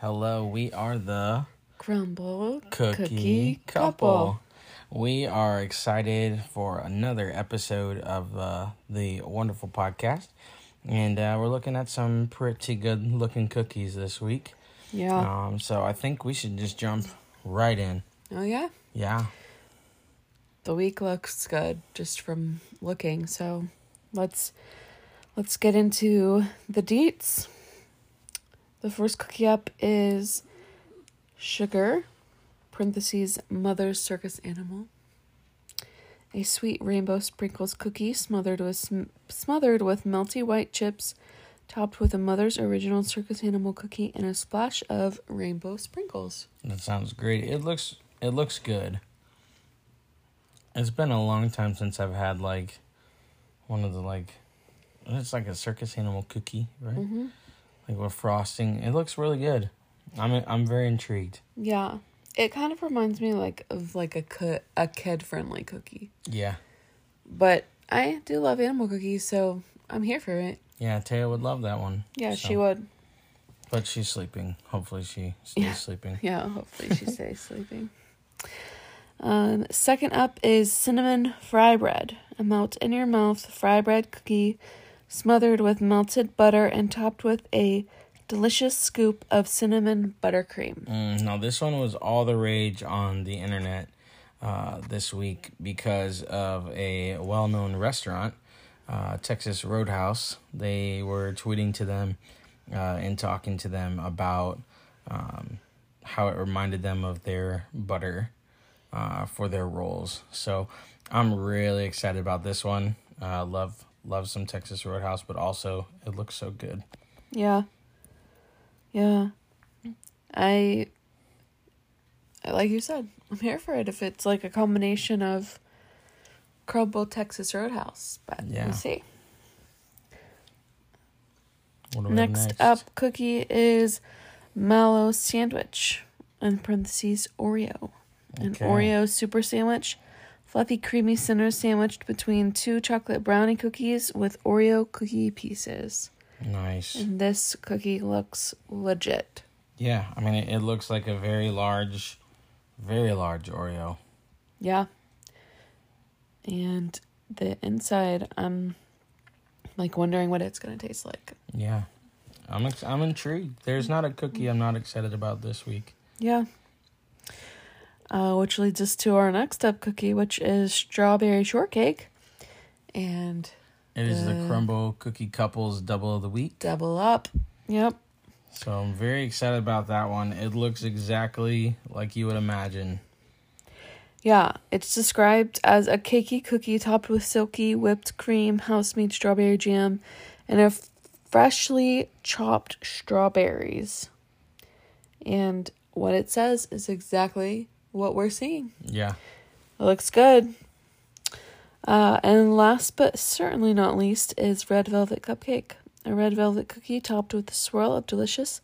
Hello, we are the Crumbl Cookie, couple. We are excited for another episode of uh, the wonderful podcast. And uh, we're looking at some pretty good looking cookies this week. Yeah. Um, so I think we should just jump right in. oh yeah. Yeah. The week looks good just from looking. So let's let's get into the deets. The first cookie up is sugar, parentheses mother's circus animal. A sweet rainbow sprinkles cookie smothered with sm- smothered with melty white chips, topped with a mother's original circus animal cookie and a splash of rainbow sprinkles. That sounds great. It looks it looks good. It's been a long time since I've had like one of the like it's like a circus animal cookie, right? Mm-hmm. Like with frosting. It looks really good. I'm I'm very intrigued. Yeah. It kind of reminds me like of like a co- a kid friendly cookie. Yeah. But I do love animal cookies, so I'm here for it. Yeah, Taya would love that one. Yeah, So- she would. But she's sleeping. Hopefully she stays Yeah. sleeping. Yeah, hopefully she stays sleeping. Um, second up is cinnamon fry bread. A melt in your mouth fry bread cookie smothered with melted butter and topped with a delicious scoop of cinnamon buttercream. Mm, now this one was all the rage on the internet uh, this week because of a well-known restaurant, uh, Texas Roadhouse. They were tweeting to them uh, and talking to them about um, how it reminded them of their butter uh, for their rolls. So I'm really excited about this one. Uh, love love some Texas Roadhouse, but also it looks so good. Yeah. Yeah. I like you said, I'm here for it if it's like a combination of Crumbl Texas Roadhouse. But Yeah. we'll see. What do we have Next, up cookie is mallow sandwich. In parentheses Oreo. An Oreo super sandwich. Fluffy creamy center sandwiched between two chocolate brownie cookies with Oreo cookie pieces. Nice. And this cookie looks legit. Yeah, I mean, it, it looks like a very large, very large Oreo. Yeah. And the inside, I'm like wondering what it's gonna taste like. Yeah, I'm ex- I'm intrigued. There's not a cookie I'm not excited about this week. Yeah. Uh, which leads us to our next up cookie, which is strawberry shortcake. And It is the Uh, Crumbl Cookie Couples Double of the Week. double up. Yep. So I'm very excited about that one. It looks exactly like you would imagine. Yeah, it's described as a cakey cookie topped with silky whipped cream, house made strawberry jam, and a freshly chopped strawberries. And what it says is exactly what we're seeing. Yeah, It looks good. Uh, and last but certainly not least is red velvet cupcake. A red velvet cookie topped with a swirl of delicious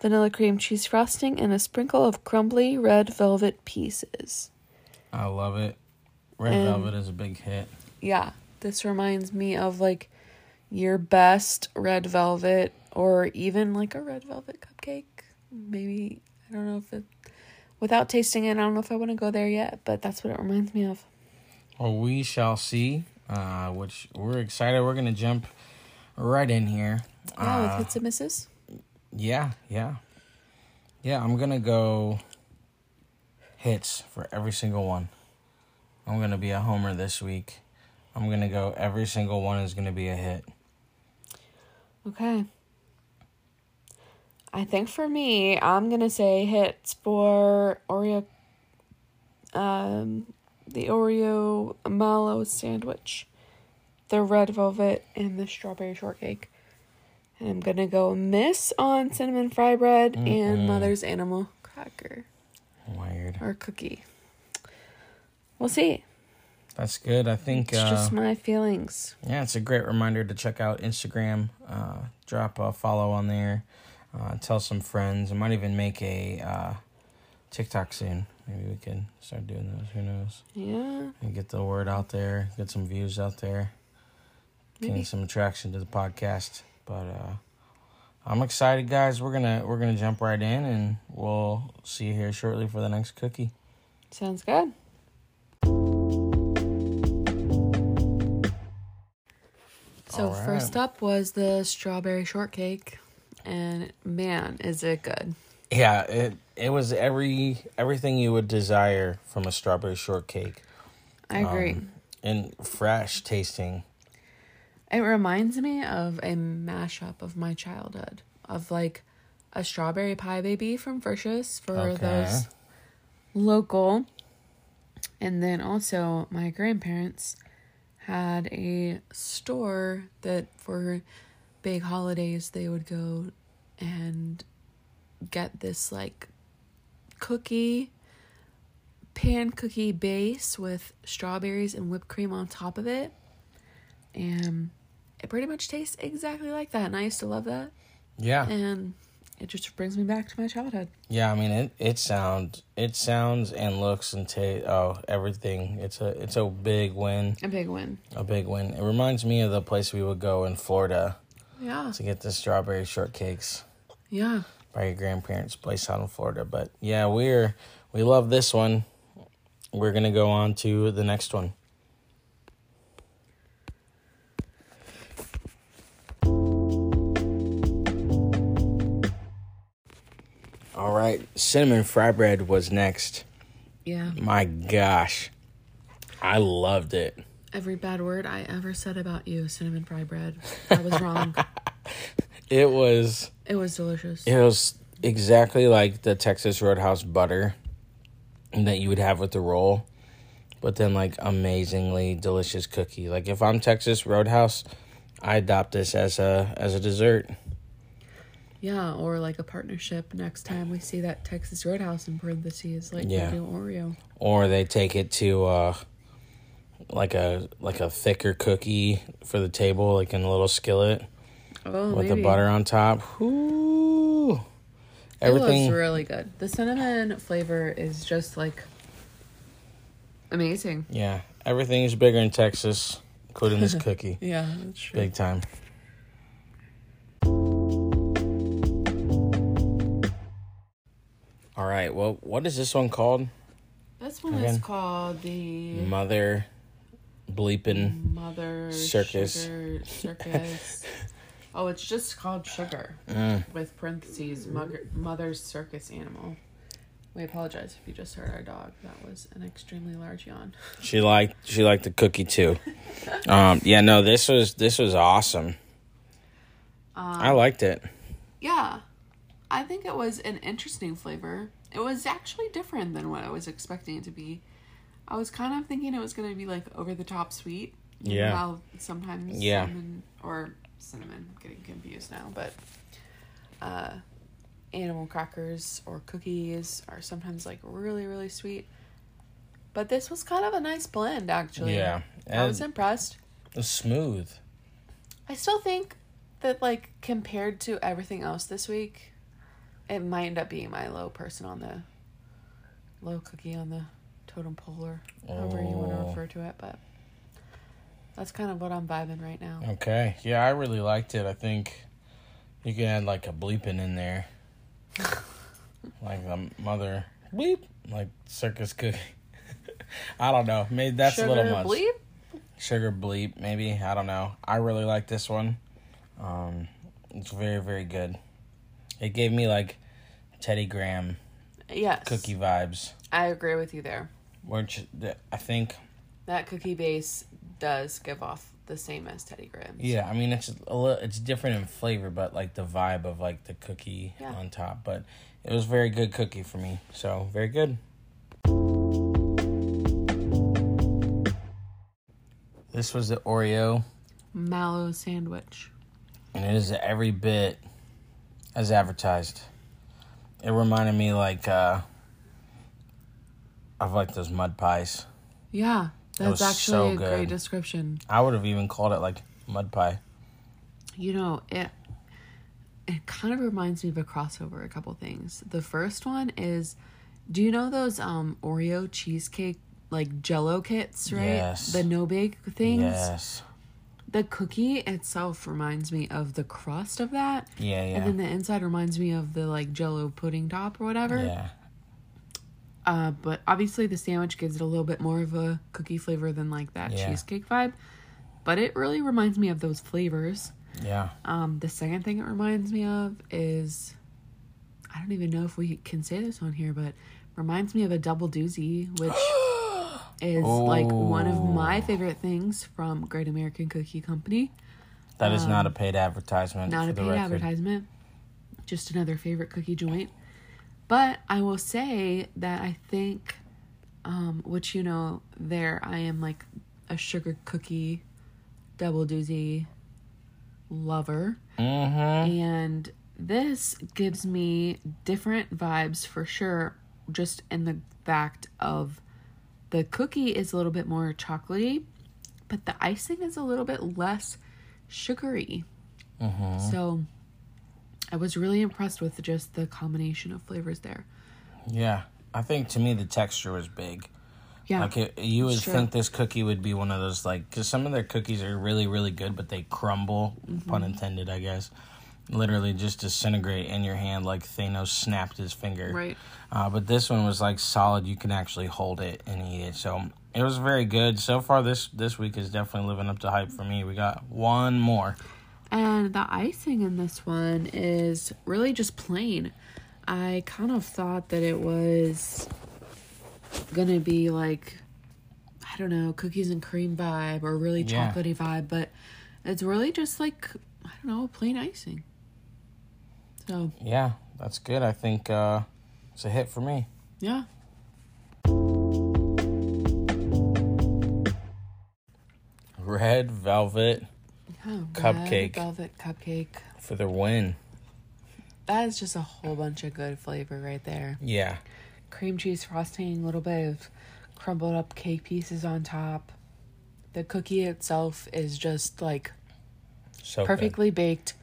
vanilla cream cheese frosting and a sprinkle of crumbly red velvet pieces. I love it. Red And- Velvet is a big hit. Yeah, this reminds me of like your best red velvet or even like a red velvet cupcake. Maybe, I don't know if it, without tasting it, I don't know if I want to go there yet, but that's what it reminds me of. Well, we shall see. Uh, which we're excited. We're gonna jump right in here. Yeah, Uh, with hits and misses. Yeah, yeah. Yeah, I'm gonna go hits for every single one. I'm gonna be a homer this week. I'm gonna go every single one is gonna be a hit. Okay. I think for me, I'm gonna say hits for Oreo, um, the Oreo mallow sandwich, the red velvet, and the strawberry shortcake. And I'm gonna go miss on cinnamon fry bread Mm-mm. and Mother's Animal cracker Weird. or cookie. We'll see. That's good. I think It's uh, just my feelings. yeah, it's a great reminder to check out Instagram. Uh, drop a follow on there. Uh, tell some friends. I might even make a uh, TikTok soon. Maybe we can start doing those. Who knows? Yeah, And get the word out there. Get some views out there. Gain some attraction to the podcast. But uh, I'm excited, guys. We're gonna we're gonna jump right in, and we'll see you here shortly for the next cookie. Sounds good. So right. first up was the strawberry shortcake, and man, is it good! Yeah, it it was every everything you would desire from a strawberry shortcake, I agree. Um, and fresh tasting. It reminds me of a mashup of my childhood, of like a strawberry pie baby from Frisch's for Okay. those local. And then also, my grandparents had a store that for big holidays they would go and get this like cookie pan cookie base with strawberries and whipped cream on top of it and it pretty much tastes exactly like that and i used to love that Yeah, and it just brings me back to my childhood yeah. I mean, it it sounds it sounds and looks and taste. Oh, everything. It's a it's a big win. a big win A big win. It reminds me of the place we would go in Florida yeah to get the strawberry shortcakes yeah by your grandparents' place out in Florida. But yeah, we're we love this one. We're gonna go on to the next one. All right, cinnamon fry bread was next. yeah My gosh, I loved it. Every bad word i ever said about you cinnamon fry bread i was wrong It was it was delicious It was exactly like the Texas Roadhouse butter that you would have with the roll, but then like amazingly delicious cookie. Like if I'm Texas Roadhouse, I adopt this as a as a dessert. yeah or like a partnership next time we see that texas roadhouse in parentheses like Yeah. oreo Or they take it to uh like a like a thicker cookie for the table, like in a little skillet oh with maybe. the butter on top. Ooh. It Everything was really good. The cinnamon flavor is just like amazing. Yeah, everything is bigger in Texas, including this cookie. Yeah, that's true. Big time. All right. Well, what is this one called? This one Again. is called the Mother bleeping. Mother Circus. Sugar Circus. oh, it's just called sugar Mm. with parentheses mother, mother's circus animal. We apologize if you just heard our dog. That was an extremely large yawn. She liked she liked the cookie too. Um, yeah, no, this was this was awesome. I liked it. Yeah, I think it was an interesting flavor. It was actually different than what I was expecting it to be. I was kind of thinking it was going to be like over the top sweet. Yeah. how sometimes Yeah. cinnamon or cinnamon, I'm getting confused now, but uh, animal crackers or cookies are sometimes like really, really sweet. But this was kind of a nice blend, actually. Yeah, I was impressed. it was smooth. I still think that like compared to everything else this week, it might end up being my low person on the low cookie on the totem pole or however you want to Oh. refer to it, but that's kind of what I'm vibing right now. Okay. Yeah, I really liked it. I think you can add like a bleeping in there. like the mother bleep, like circus cookie. I don't know. Maybe that's Sugar a little much. bleep? Sugar bleep, maybe. I don't know. I really like this one. Um, it's very, very good. It gave me like Teddy Graham Yes. cookie vibes, I agree with you there. Which I think, That cookie base does give off the same as Teddy Grahams. yeah. I mean, it's a little, it's different in flavor, but like the vibe of like the cookie Yeah. on top. But it was very good cookie for me. So very good. This was the Oreo. Mallow sandwich. and it is every bit as advertised. It reminded me like uh of like those mud pies. Yeah, That that's actually so a good. great description. I would have even called it like mud pie. You know, it it kind of reminds me of a crossover a couple things. The first one is do you know those um Oreo cheesecake like jello kits, right? Yes. The no bake things. Yes. the cookie itself reminds me of the crust of that. Yeah, yeah. And then the inside reminds me of the like jello pudding top or whatever. yeah. Uh, but obviously the sandwich gives it a little bit more of a cookie flavor than like that Yeah. cheesecake vibe. But it really reminds me of those flavors. Yeah. Um, the second thing it reminds me of is I don't even know if we can say this on here, but reminds me of a Double Doozie, which is like one of my favorite things from Great American Cookie Company. That is not a paid advertisement. Not a paid record. advertisement, just another favorite cookie joint. But I will say that I think, um, which you know, there I am like a sugar cookie Double Doozie lover. Mm-hmm. And this gives me different vibes for sure, just in the fact of the cookie is a little bit more chocolatey, but the icing is a little bit less sugary. So I was really impressed with just the combination of flavors there. Yeah. I think to me the texture was big. Yeah. Like it, you would Sure. think this cookie would be one of those like because some of their cookies are really really good, but they crumble, Mm-hmm. pun intended, I guess. Literally just disintegrate in your hand like Thanos snapped his finger. Right. Uh, but this one was like solid. You can actually hold it and eat it. So it was very good. So far this this week is definitely living up to hype for me. We got one more. And the icing in this one is really just plain. I kind of thought that it was gonna be like, I don't know, cookies and cream vibe or really Yeah. chocolatey vibe, but it's really just like, I don't know, plain icing. So, Yeah, that's good. I think uh, it's a hit for me. yeah. Red velvet Oh, Cupcake. velvet cupcake. for the win. That is just a whole bunch of good flavor right there. Yeah. cream cheese frosting, a little bit of crumbled up cake pieces on top. The cookie itself is just like So good. perfectly baked.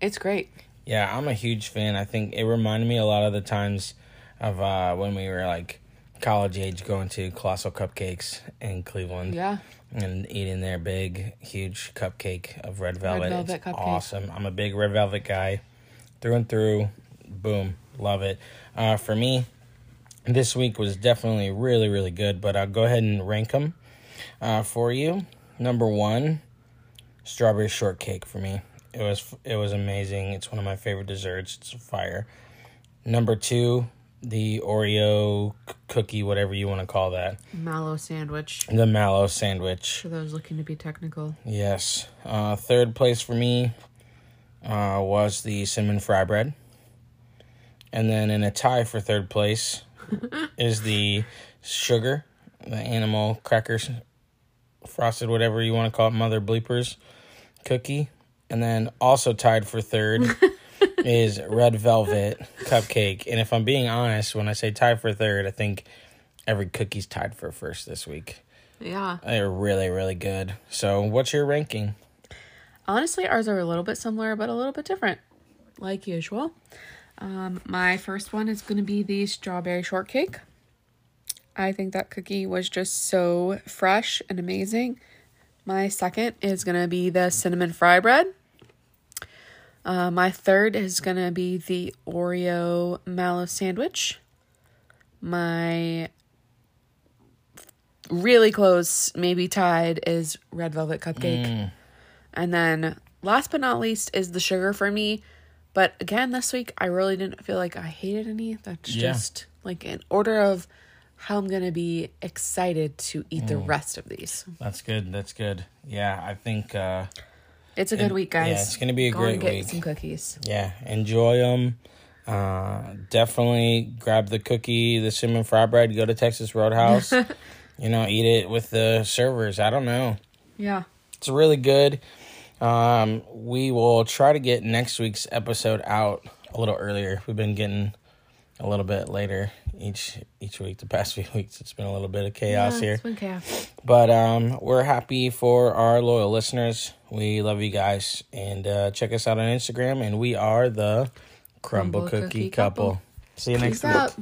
It's great. Yeah, I'm a huge fan. I think it reminded me a lot of the times of uh, when we were like college age going to Colossal Cupcakes in Cleveland Yeah. And eating their big, huge cupcake of red velvet. Red velvet it's cupcake. awesome. I'm a big red velvet guy through and through. Boom. Love it. Uh, for me, this week was definitely really, really good, but I'll go ahead and rank them uh, for you. Number one, strawberry shortcake for me. It was it was amazing. It's one of my favorite desserts. It's fire. Number two, the Oreo cookie, whatever you want to call that, Mallow sandwich the mallow sandwich. for those looking to be technical. Yes. Uh, third place for me uh, was the cinnamon fry bread. And then in a tie for third place is the sugar, the animal crackers, frosted, whatever you want to call it, mother bleepers cookie. And then also tied for third is red velvet cupcake. And if I'm being honest, when I say tied for third, I think every cookie's tied for first this week. Yeah. They're really, really good. So, what's your ranking? Honestly, ours are a little bit similar, but a little bit different, like usual. Um, my first one is going to be the strawberry shortcake. I think that cookie was just so fresh and amazing. My second is going to be the cinnamon fry bread. Uh, my third is going to be the Oreo mallow sandwich. My really close, maybe tied, is red velvet cupcake. And then last but not least is the sugar for me. But again, this week I really didn't feel like I hated any. That's Yeah. just like in order of how I'm gonna be excited to eat the rest of these. That's good. That's good. Yeah, I think. uh It's a good week, guys. yeah, it's gonna be a Go great get week. Some cookies. Yeah, enjoy them. Uh, definitely grab the cookie, the cinnamon fry bread. Go to Texas Roadhouse. you know, eat it with the servers. I don't know. Yeah. It's really good. Um, we will try to get next week's episode out a little earlier. We've been getting a little bit later each each week. The past few weeks, it's been a little bit of chaos yeah, here. It's been chaos. But um, we're happy for our loyal listeners. We love you guys, and uh, check us out on Instagram. And we are the Crumbl, Crumbl Cookie, Cookie Couple. Couple. See you next Peace week. out.